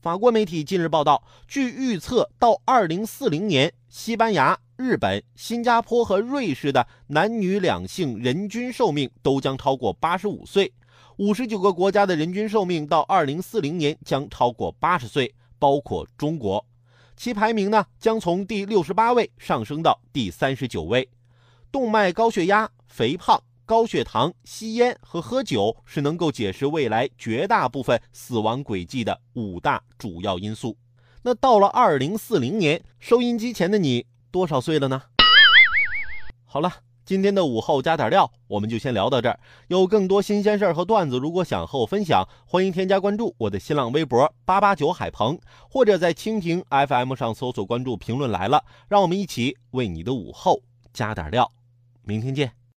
法国媒体近日报道，据预测，到二零四零年，西班牙、日本、新加坡和瑞士的男女两性人均寿命都将超过八十五岁。五十九个国家的人均寿命到二零四零年将超过八十岁，包括中国。其排名呢，将从第六十八位上升到第三十九位。动脉高血压、肥胖。高血糖、吸烟和喝酒是能够解释未来绝大部分死亡轨迹的五大主要因素。那到了二零四零年，收音机前的你多少岁了呢？好了，今天的午后加点料，我们就先聊到这儿。有更多新鲜事儿和段子，如果想和我分享，欢迎添加关注我的新浪微博八八九海鹏，或者在蜻蜓 FM 上搜索关注“评论来了”，让我们一起为你的午后加点料。明天见。